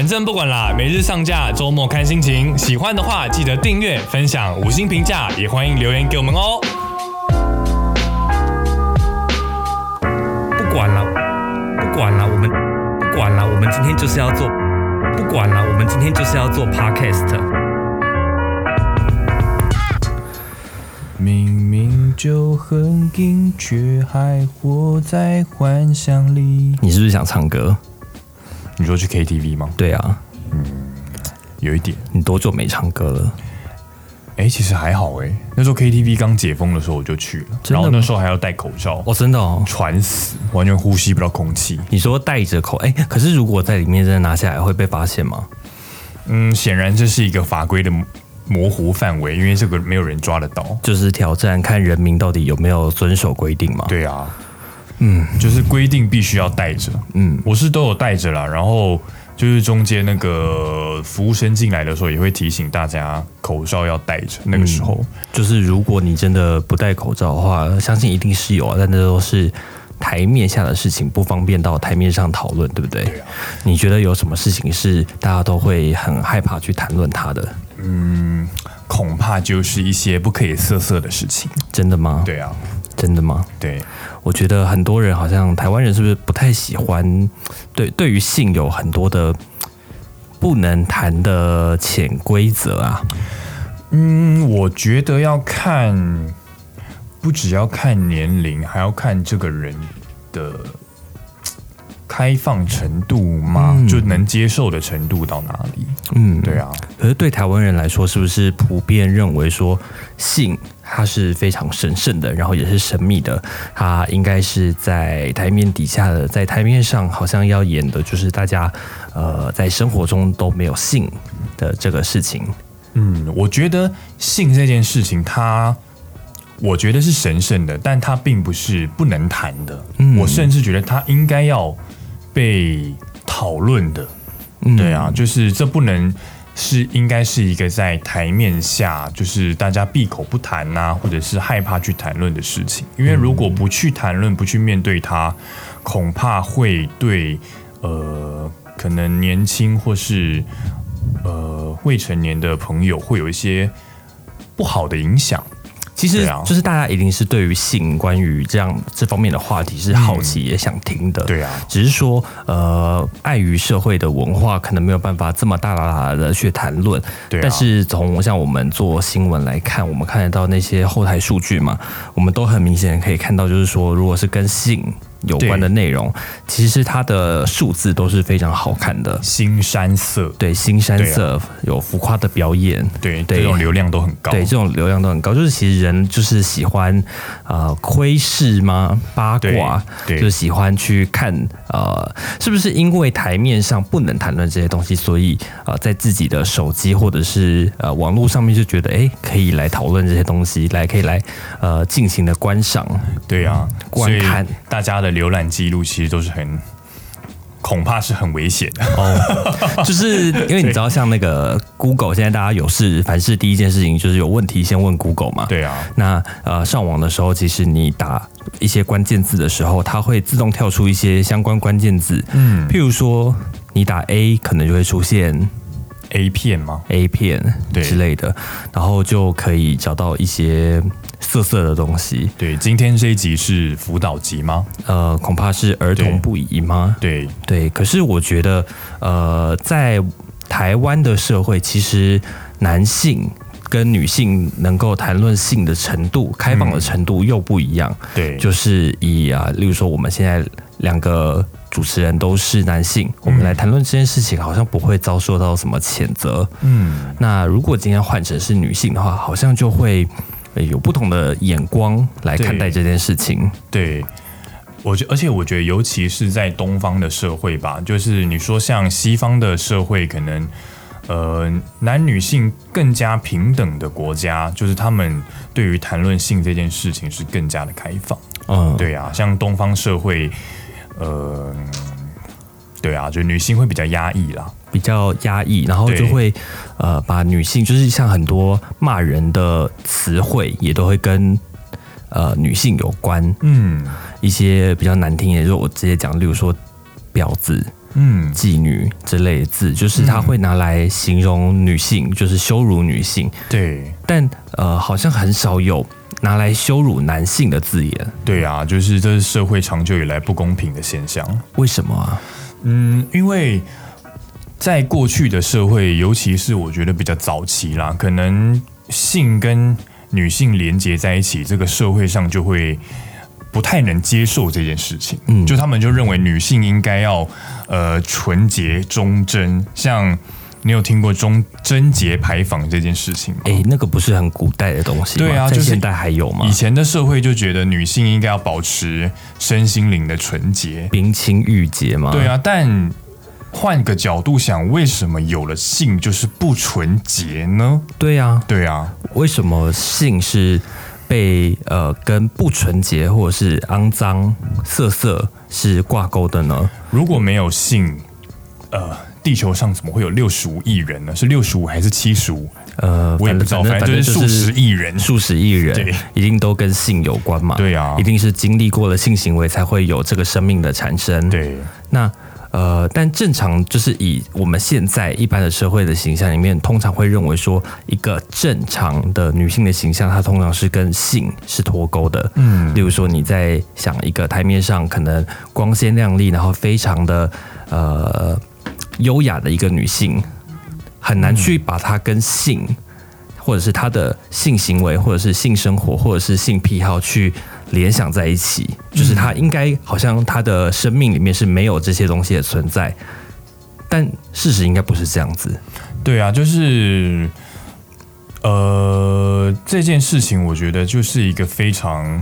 反正不管啦，每日上架，周末看心情。喜欢的话记得订阅、分享、五星评价，也欢迎留言给我们哦。不管了，不管了，我们不管了，我们今天就是要做，不管了，我们今天就是要做 podcast。明明就很近，却还活在幻想里。你是不是想唱歌？你说去 KTV 吗？对啊，嗯有一点。你多久没唱歌了？哎、其实还好哎、那时候 KTV 刚解封的时候我就去了，然后那时候还要戴口罩，哦，真的哦。喘死，完全呼吸不到空气。你说戴着口，哎、可是如果在里面真的拿下来，会被发现吗？嗯，显然这是一个法规的模糊范围，因为这个没有人抓得到。就是挑战看人民到底有没有遵守规定嘛。，对啊，嗯，就是规定必须要带着，嗯，我是都有带着啦。然后就是中间那个服务生进来的时候，也会提醒大家口罩要戴着。那个时候，就是如果你真的不戴口罩的话，相信一定是有啊，但那都是台面下的事情，不方便到台面上讨论，对不对？对啊你觉得有什么事情是大家都会很害怕去谈论它的？嗯恐怕就是一些不可以色色的事情。真的吗？，对啊，真的吗？对，我觉得很多人好像台湾人是不是不太喜欢对对于性有很多的不能谈的潜规则啊？嗯，我觉得要看，不只要看年龄，还要看这个人的开放程度吗？嗯就能接受的程度到哪里？嗯，对啊，可是对台湾人来说，是不是普遍认为说性它是非常神圣的，然后也是神秘的？它应该是在台面底下的，在台面上好像要演的就是大家呃在生活中都没有性的这个事情。嗯，我觉得性这件事情，它我觉得是神圣的，但它并不是不能谈的。嗯我甚至觉得它应该要被讨论的。嗯对啊，就是这不能是应该是一个在台面下，就是大家闭口不谈呐、或者是害怕去谈论的事情。因为如果不去谈论，不去面对它，恐怕会对呃可能年轻或是呃未成年的朋友会有一些不好的影响。其实就是大家一定是对于性关于这样这方面的话题是好奇也想听的，对啊。只是说呃，碍于社会的文化，可能没有办法这么大啦啦的去谈论。对啊。但是从像我们做新闻来看，我们看得到那些后台数据嘛，我们都很明显可以看到，就是说，如果是跟性有关的内容，其实它的数字都是非常好看的。新山色，对，新山色、有浮夸的表演，对，对这种流量都很高。对，这种流量都很高，就是其实人就是喜欢呃窥视吗？八卦，对对就是喜欢去看呃，是不是因为台面上不能谈论这些东西，所以呃，在自己的手机或者是呃网络上面就觉得哎，可以来讨论这些东西，来可以来呃尽情的观赏。对啊，观看大家的浏览记录其实都是很，恐怕是很危险的。哦，就是因为你知道，像那个 Google，现在大家有事凡事第一件事情就是有问题先问 Google 嘛。对啊，那呃，上网的时候，其实你打一些关键字的时候，它会自动跳出一些相关关键字。嗯譬如说你打 A，可能就会出现，A 片吗？A 片对之类的，然后就可以找到一些色色的东西。对，今天这一集是辅导集吗？呃，恐怕是儿童不宜吗？对，对，可是我觉得，呃，在台湾的社会，其实男性跟女性能够谈论性的程度、开放的程度又不一样。对，就是以啊，例如说我们现在两个主持人都是男性，我们来谈论这件事情，好像不会遭受到什么谴责。嗯，那如果今天换成是女性的话，好像就会呃有不同的眼光来看待这件事情。对。我觉，而且我觉得，尤其是在东方的社会吧，就是你说像西方的社会，可能呃男女性更加平等的国家，就是他们对于谈论性这件事情是更加的开放。嗯，对啊，像东方社会，呃，对啊，就女性会比较压抑啦。比较压抑，然后就会呃把女性，就是像很多骂人的词汇，也都会跟呃女性有关。嗯，一些比较难听的，就是我直接讲，例如说婊子，嗯，妓女之类的字，就是他会拿来形容女性，就是羞辱女性。对，但呃，好像很少有拿来羞辱男性的字眼。对啊，就是这是社会长久以来不公平的现象。为什么啊？嗯，因为在过去的社会，尤其是我觉得比较早期啦，可能性跟女性连接在一起，这个社会上就会不太能接受这件事情。嗯，就他们就认为女性应该要呃纯洁忠贞。像你有听过忠贞节牌坊这件事情吗？哎，那个不是很古代的东西对啊，就现代还有吗？以前的社会就觉得女性应该要保持身心灵的纯洁，冰清玉洁嘛。对啊，但。换个角度想，为什么有了性就是不纯洁呢？对啊，对啊，为什么性是被呃跟不纯洁或者是肮脏、色色是挂钩的呢？如果没有性，呃，地球上怎么会有六十五亿人呢？是六十五还是七十五？呃，我也不知道，反正就是数十亿人，数十亿人，对，一定都跟性有关嘛？对啊，一定是经历过了性行为才会有这个生命的产生。对，那。呃，但正常就是以我们现在一般的社会的形象里面，通常会认为说，一个正常的女性的形象，它通常是跟性是脱钩的。嗯，例如说你在想一个台面上可能光鲜亮丽，然后非常的呃优雅的一个女性，很难去把她跟性，或者是她的性行为，或者是性生活，或者是性癖好去。联想在一起，就是她应该好像她的生命里面是没有这些东西的存在，但事实应该不是这样子。对啊，就是呃，这件事情我觉得就是一个非常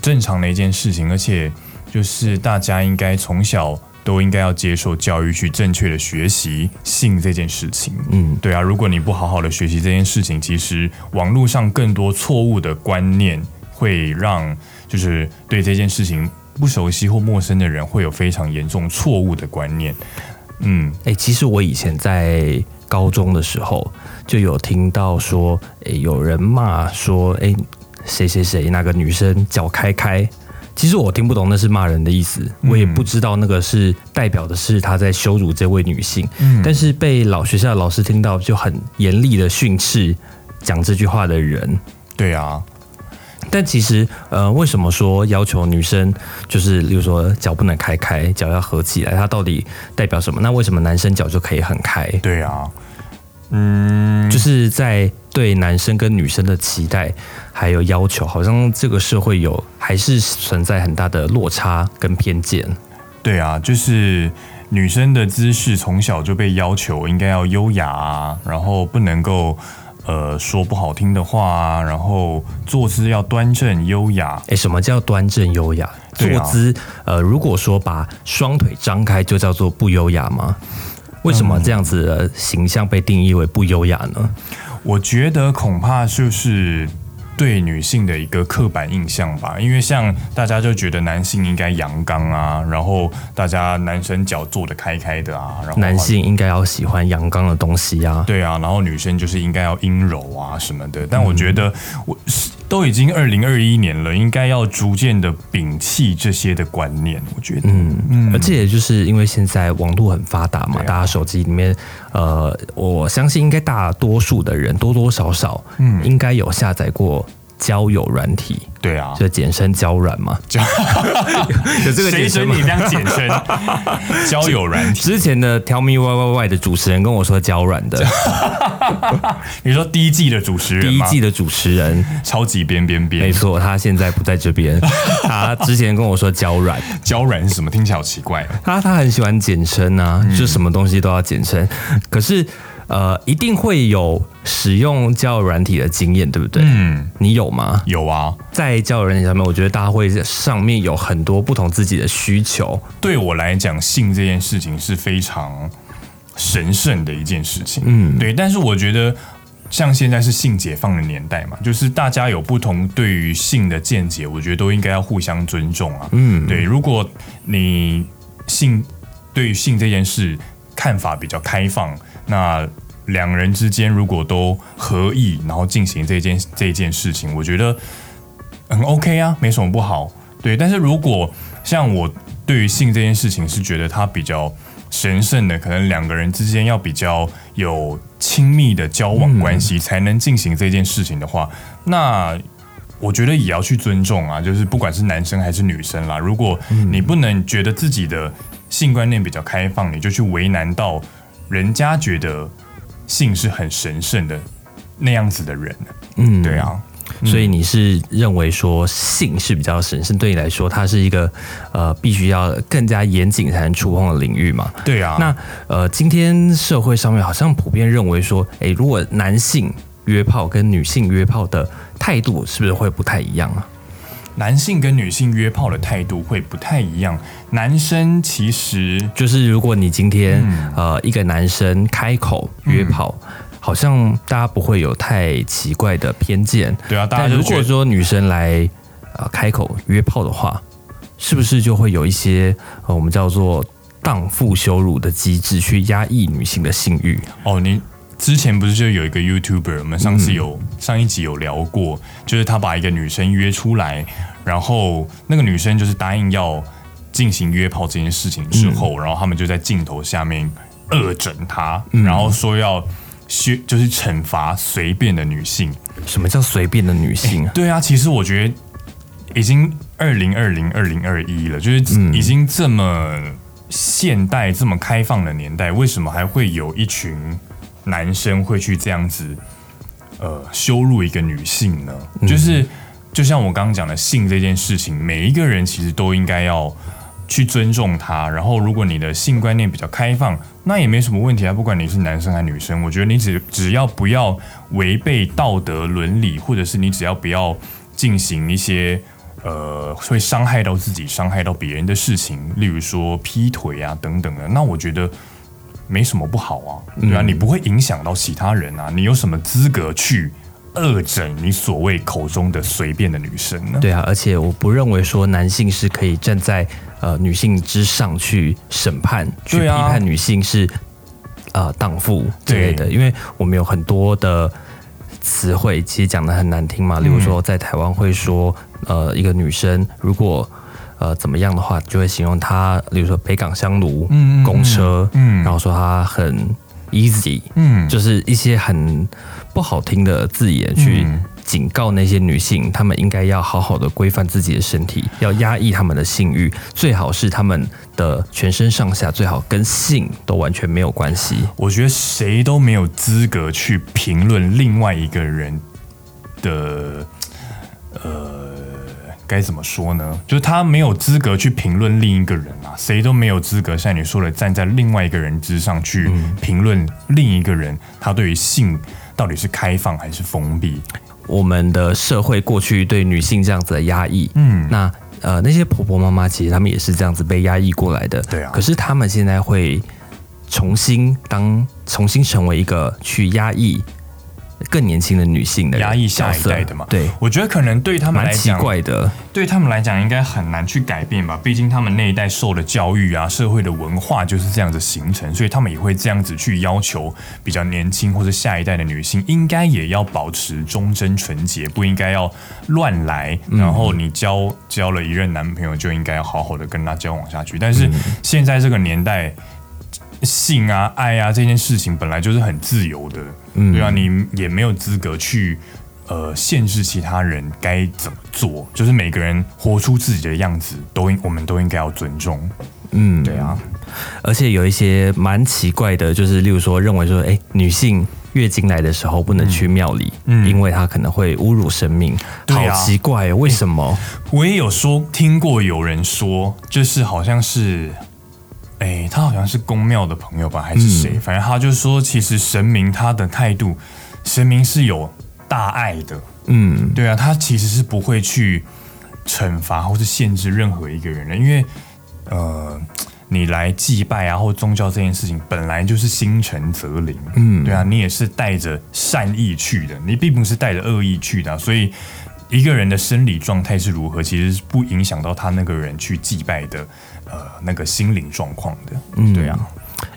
正常的一件事情，而且就是大家应该从小都应该要接受教育，去正确的学习性这件事情。嗯，对啊，如果你不好好的学习这件事情，其实网络上更多错误的观念。会让就是对这件事情不熟悉或陌生的人会有非常严重错误的观念。嗯，哎，其实我以前在高中的时候就有听到说，哎，有人骂说，哎，谁谁谁那个女生脚开开。其实我听不懂那是骂人的意思，我也不知道那个是代表的是他在羞辱这位女性。嗯，但是被老学校的老师听到就很严厉的训斥讲这句话的人。对啊。但其实，呃，为什么说要求女生就是，例如说脚不能开开，脚要合起来，它到底代表什么？那为什么男生脚就可以很开？对啊，嗯，就是在对男生跟女生的期待还有要求，好像这个社会有还是存在很大的落差跟偏见。对啊，就是女生的姿势从小就被要求应该要优雅啊，然后不能够。呃，说不好听的话，啊然后坐姿要端正优雅。哎，什么叫端正优雅？坐姿，呃，如果说把双腿张开，就叫做不优雅吗？为什么这样子的形象被定义为不优雅呢？我觉得恐怕就是。对女性的一个刻板印象吧，因为像大家就觉得男性应该阳刚啊，然后大家男生脚做的开开的啊，然后男性应该要喜欢阳刚的东西啊，对啊，然后女生就是应该要阴柔啊什么的。但我觉得我都已经二零二一年了，应该要逐渐的摒弃这些的观念。我觉得，嗯嗯，而且就是因为现在网络很发达嘛，大家手机里面，呃，我相信应该大多数的人多多少少，嗯，应该有下载过。交友软体，对啊，就简称交软嘛。有这个简称你这样简称交友软体。之前的 Tell Me Why Why Why 的主持人跟我说交软的。你说第一季的主持人，第一季的主持人超级边边边，没错，他现在不在这边。他之前跟我说交软，交软是什么？听起来好奇怪。他他很喜欢简称啊，就什么东西都要简称。可是。呃，一定会有使用交友软体的经验，对不对？嗯，你有吗？有啊，在交友软体上面，我觉得大家会在上面有很多不同自己的需求。对我来讲，性这件事情是非常神圣的一件事情。嗯，对。但是我觉得，像现在是性解放的年代嘛，就是大家有不同对于性的见解，我觉得都应该要互相尊重啊。嗯，对。如果你性对于性这件事看法比较开放。那两人之间如果都合意，然后进行这件这件事情，我觉得很 OK 啊，没什么不好。对，但是如果像我对于性这件事情是觉得它比较神圣的，可能两个人之间要比较有亲密的交往关系才能进行这件事情的话，那我觉得也要去尊重啊，就是不管是男生还是女生啦，如果你不能觉得自己的性观念比较开放，你就去为难到人家觉得性是很神圣的那样子的人，嗯，对啊。所以你是认为说性是比较神圣，对你来说，它是一个呃必须要更加严谨才能触碰的领域嘛？对啊。那呃，今天社会上面好像普遍认为说，哎，如果男性约炮跟女性约炮的态度是不是会不太一样啊？男性跟女性约炮的态度会不太一样。男生其实就是如果你今天呃一个男生开口约炮。好像大家不会有太奇怪的偏见，对啊。但如果说女生来呃开口约炮的话，是不是就会有一些呃我们叫做荡妇羞辱的机制去压抑女性的性欲？哦，你之前不是就有一个 YouTuber，我们上次有上一集有聊过，就是他把一个女生约出来，然后那个女生就是答应要进行约炮这件事情之后，然后他们就在镜头下面恶整她，然后说要。削就是惩罚随便的女性。什么叫随便的女性啊？对啊，其实我觉得已经二零二零二零二一了，就是已经这么现代、这么开放的年代，为什么还会有一群男生会去这样子呃羞辱一个女性呢？就是就像我刚刚讲的性这件事情，每一个人其实都应该要。去尊重他，然后如果你的性观念比较开放，那也没什么问题啊。不管你是男生还是女生，我觉得你只只要不要违背道德伦理，或者是你只要不要进行一些呃会伤害到自己、伤害到别人的事情，例如说劈腿啊等等的，那我觉得没什么不好啊，对啊，你不会影响到其他人啊，你有什么资格去？恶整你所谓口中的随便的女生呢？对啊，而且我不认为说男性是可以站在呃女性之上去审判、去批判女性是呃荡妇之类的，因为我们有很多的词汇其实讲的很难听嘛。例如说，在台湾会说呃一个女生如果呃怎么样的话，就会形容她，例如说北港香炉、公车，嗯，然后说她很 easy，嗯，就是一些很。不好听的字眼去警告那些女性，她们应该要好好的规范自己的身体，要压抑她们的性欲，最好是她们的全身上下最好跟性都完全没有关系。我觉得谁都没有资格去评论另外一个人的，呃，该怎么说呢？就是他没有资格去评论另一个人啊，谁都没有资格像你说的站在另外一个人之上去评论另一个人，他对于性。到底是开放还是封闭？我们的社会过去对女性这样子的压抑，嗯，那呃那些婆婆妈妈其实他们也是这样子被压抑过来的，对啊。可是他们现在会重新当重新成为一个去压抑。更年轻的女性的压抑下一代的嘛？对，我觉得可能对他们来讲，奇怪的，对他们来讲应该很难去改变吧。毕竟他们那一代受的教育啊，社会的文化就是这样子形成，所以他们也会这样子去要求比较年轻或者下一代的女性，应该也要保持忠贞纯洁，不应该要乱来。然后你交交了一任男朋友，就应该要好好的跟他交往下去。但是现在这个年代。性啊、爱啊这件事情本来就是很自由的，嗯对啊，你也没有资格去呃限制其他人该怎么做，就是每个人活出自己的样子，都应我们都应该要尊重。嗯，对啊，而且有一些蛮奇怪的，就是例如说认为说，哎，女性月经来的时候不能去庙里，嗯，因为她可能会侮辱生命，好奇怪，为什么？我也有说听过有人说，就是好像是。哎，他好像是公庙的朋友吧，还是谁？反正他就说，其实神明他的态度，神明是有大爱的。嗯，对啊，他其实是不会去惩罚或是限制任何一个人的，因为呃，你来祭拜啊，或宗教这件事情本来就是心诚则灵。嗯，对啊，你也是带着善意去的，你并不是带着恶意去的，所以一个人的生理状态是如何，其实是不影响到他那个人去祭拜的。呃，那个心灵状况的，嗯，对啊，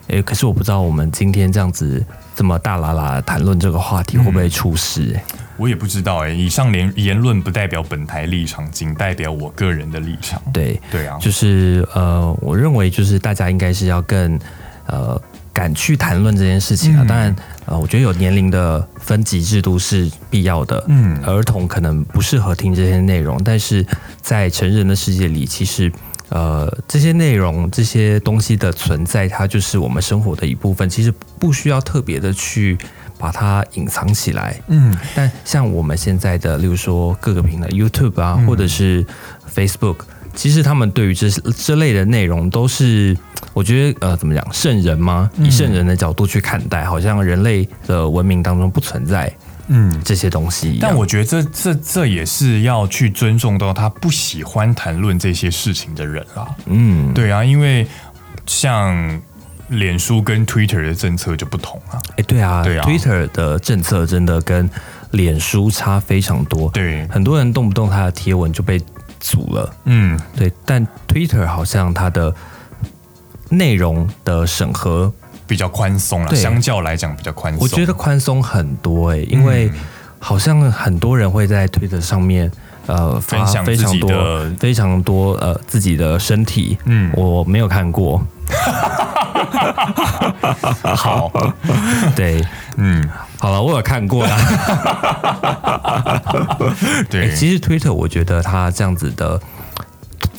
诶，可是我不知道我们今天这样子这么大啦啦谈论这个话题会不会出事、诶我也不知道哎、以上言言论不代表本台立场，仅代表我个人的立场。对，对啊，就是呃，我认为就是大家应该是要更呃敢去谈论这件事情啊。嗯当然，呃，我觉得有年龄的分级制度是必要的。嗯儿童可能不适合听这些内容，但是在成人的世界里，其实。呃，这些内容、这些东西的存在，它就是我们生活的一部分。其实不需要特别的去把它隐藏起来。嗯，但像我们现在的，例如说各个平台 YouTube 啊，嗯或者是 Facebook，其实他们对于这这类的内容都是，我觉得呃，怎么讲，圣人吗？嗯以圣人的角度去看待，好像人类的文明当中不存在嗯，这些东西。但我觉得这这这也是要去尊重到他不喜欢谈论这些事情的人啦。嗯，对啊，因为像脸书跟 Twitter 的政策就不同啊。哎，对啊，对啊 t w i t t e r 的政策真的跟脸书差非常多。对，很多人动不动他的贴文就被阻了。嗯，对，但 Twitter 好像它的内容的审核比较宽松了，相较来讲比较宽松。我觉得宽松很多诶、因为嗯好像很多人会在推特上面呃分享非常多的非常多呃自己的身体，嗯。我没有看过，好，对，嗯，好了，我有看过啦。对，欸其实 Twitter 我觉得它这样子的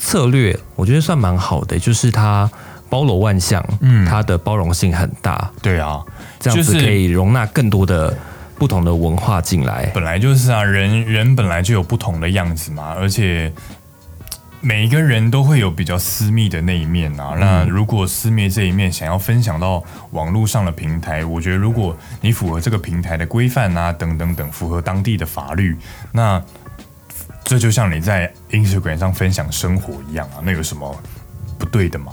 策略，我觉得算蛮好的，就是它包罗万象，嗯它的包容性很大，对啊，这样子就是可以容纳更多的不同的文化进来。本来就是啊，人人本来就有不同的样子嘛，而且每一个人都会有比较私密的那一面嗯啊。那如果私密这一面想要分享到网络上的平台，我觉得如果你符合这个平台的规范啊，等等等，符合当地的法律，那这就像你在 Instagram 上分享生活一样啊，那有什么不对的吗？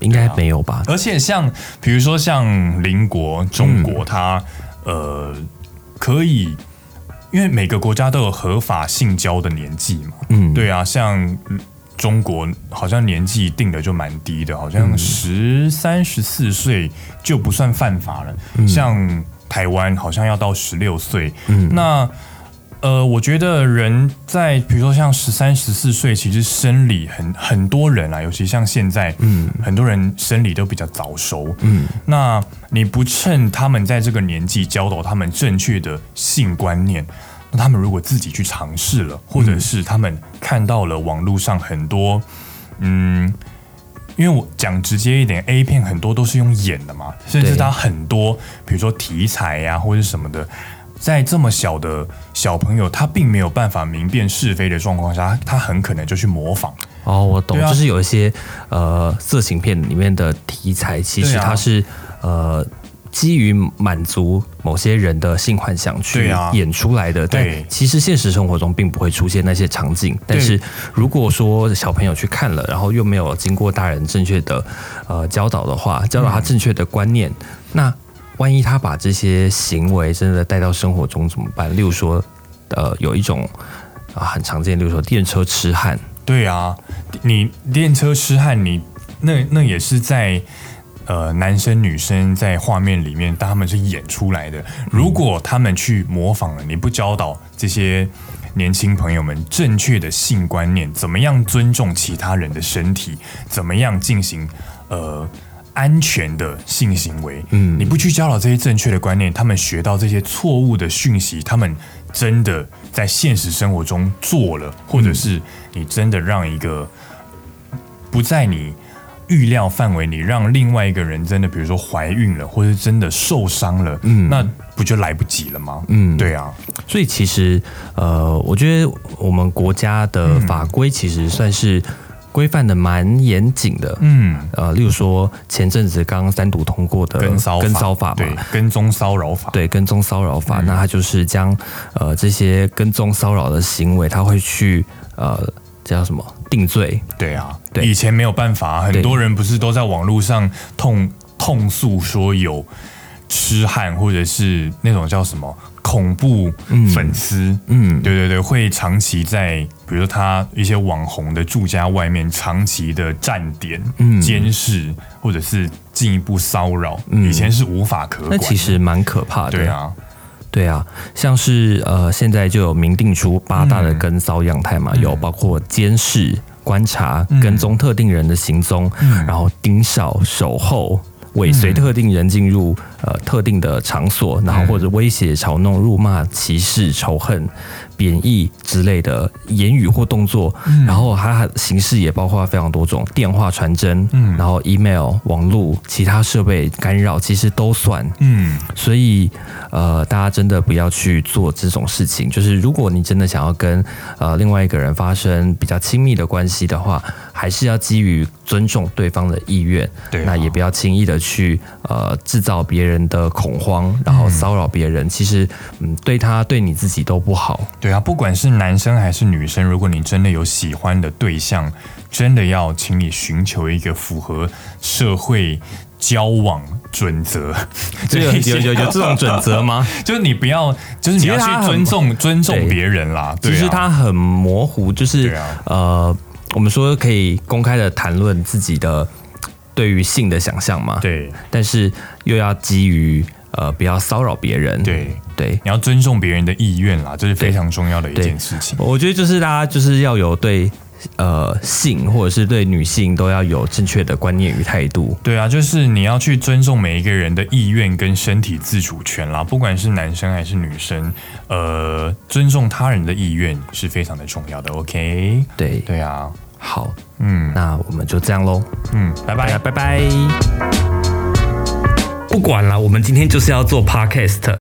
应该没有吧？而且像比如说像邻国中国，它、呃可以，因为每个国家都有合法性交的年纪嘛，嗯，对啊，像嗯中国好像年纪定的就蛮低的，好像十三十四岁就不算犯法了，像台湾好像要到十六岁，嗯。那。呃，我觉得人在比如说像十三、十四岁，其实生理很很多人啊，尤其像现在，嗯很多人生理都比较早熟。嗯那你不趁他们在这个年纪教导他们正确的性观念，那他们如果自己去尝试了，或者是他们看到了网络上很多，嗯，因为我讲直接一点，A 片很多都是用演的嘛，甚至对它很多，比如说题材呀、或者是什么的。在这么小的小朋友，他并没有办法明辨是非的状况下，他他很可能就去模仿。哦，我懂，啊。就是有一些呃色情片里面的题材，其实它是、呃基于满足某些人的性幻想去演出来的，但对。其实现实生活中并不会出现那些场景。但是如果说小朋友去看了，然后又没有经过大人正确的呃教导的话，教导他正确的观念，那万一他把这些行为真的带到生活中怎么办？例如说，呃，有一种啊很常见，例如说电车痴汉。对啊，你电车痴汉，你那那也是在呃男生女生在画面里面，但他们是演出来的。如果他们去模仿了，你不教导这些年轻朋友们正确的性观念，怎么样尊重其他人的身体，怎么样进行呃。安全的性行为，嗯。你不去教导这些正确的观念，他们学到这些错误的讯息，他们真的在现实生活中做了，或者是你真的让一个不在你预料范围，你让另外一个人真的，比如说怀孕了，或者真的受伤了，嗯。那不就来不及了吗？嗯。对啊，所以其实，呃，我觉得我们国家的法规其实算是规范的蛮严谨的。嗯，呃，例如说前阵子刚刚三读通过的跟骚跟骚法嘛。对，，跟踪骚扰法，对跟踪骚扰法，嗯。那它就是将呃这些跟踪骚扰的行为，它会去呃叫什么定罪？对啊，对。以前没有办法，很多人不是都在网络上痛痛诉说有痴汉，或者是那种叫什么恐怖粉丝，嗯，对对对，会长期在比如说他一些网红的住家外面长期的站点、监视，或者是进一步骚扰，以前是无法可管。那其实蛮可怕的。对啊，对啊，像是呃，现在就有明定出八大的跟骚样态嘛，有包括监视、观察、跟踪特定人的行踪，然后盯梢、守候。尾随特定人进入呃特定的场所，然后或者威胁、嘲弄、辱骂、歧视、仇恨、贬义之类的言语或动作，然后它形式也包括非常多种，电话传真，嗯，然后 email、网络、其他设备干扰，其实都算，嗯，所以呃，大家真的不要去做这种事情。就是如果你真的想要跟呃另外一个人发生比较亲密的关系的话，还是要基于尊重对方的意愿，对，那也不要轻易的。去呃制造别人的恐慌，然后骚扰别人，其实嗯对他对你自己都不好。对啊，不管是男生还是女生，如果你真的有喜欢的对象，真的要请你寻求一个符合社会交往准则。有有有有这种准则吗？就是你不要，就是你要去尊重尊重别人啦。其实它很模糊，就是呃，我们说可以公开的谈论自己的。对于性的想象嘛，对，但是又要基于呃不要骚扰别人，对对，你要尊重别人的意愿啦，这是非常重要的一件事情。我觉得就是大家就是要有对呃性或者是对女性都要有正确的观念与态度。对啊，就是你要去尊重每一个人的意愿跟身体自主权啦，不管是男生还是女生，呃，尊重他人的意愿是非常的重要的。OK，对对啊。好，嗯，那我们就这样喽，嗯，拜拜，拜拜。不管了，我们今天就是要做 podcast。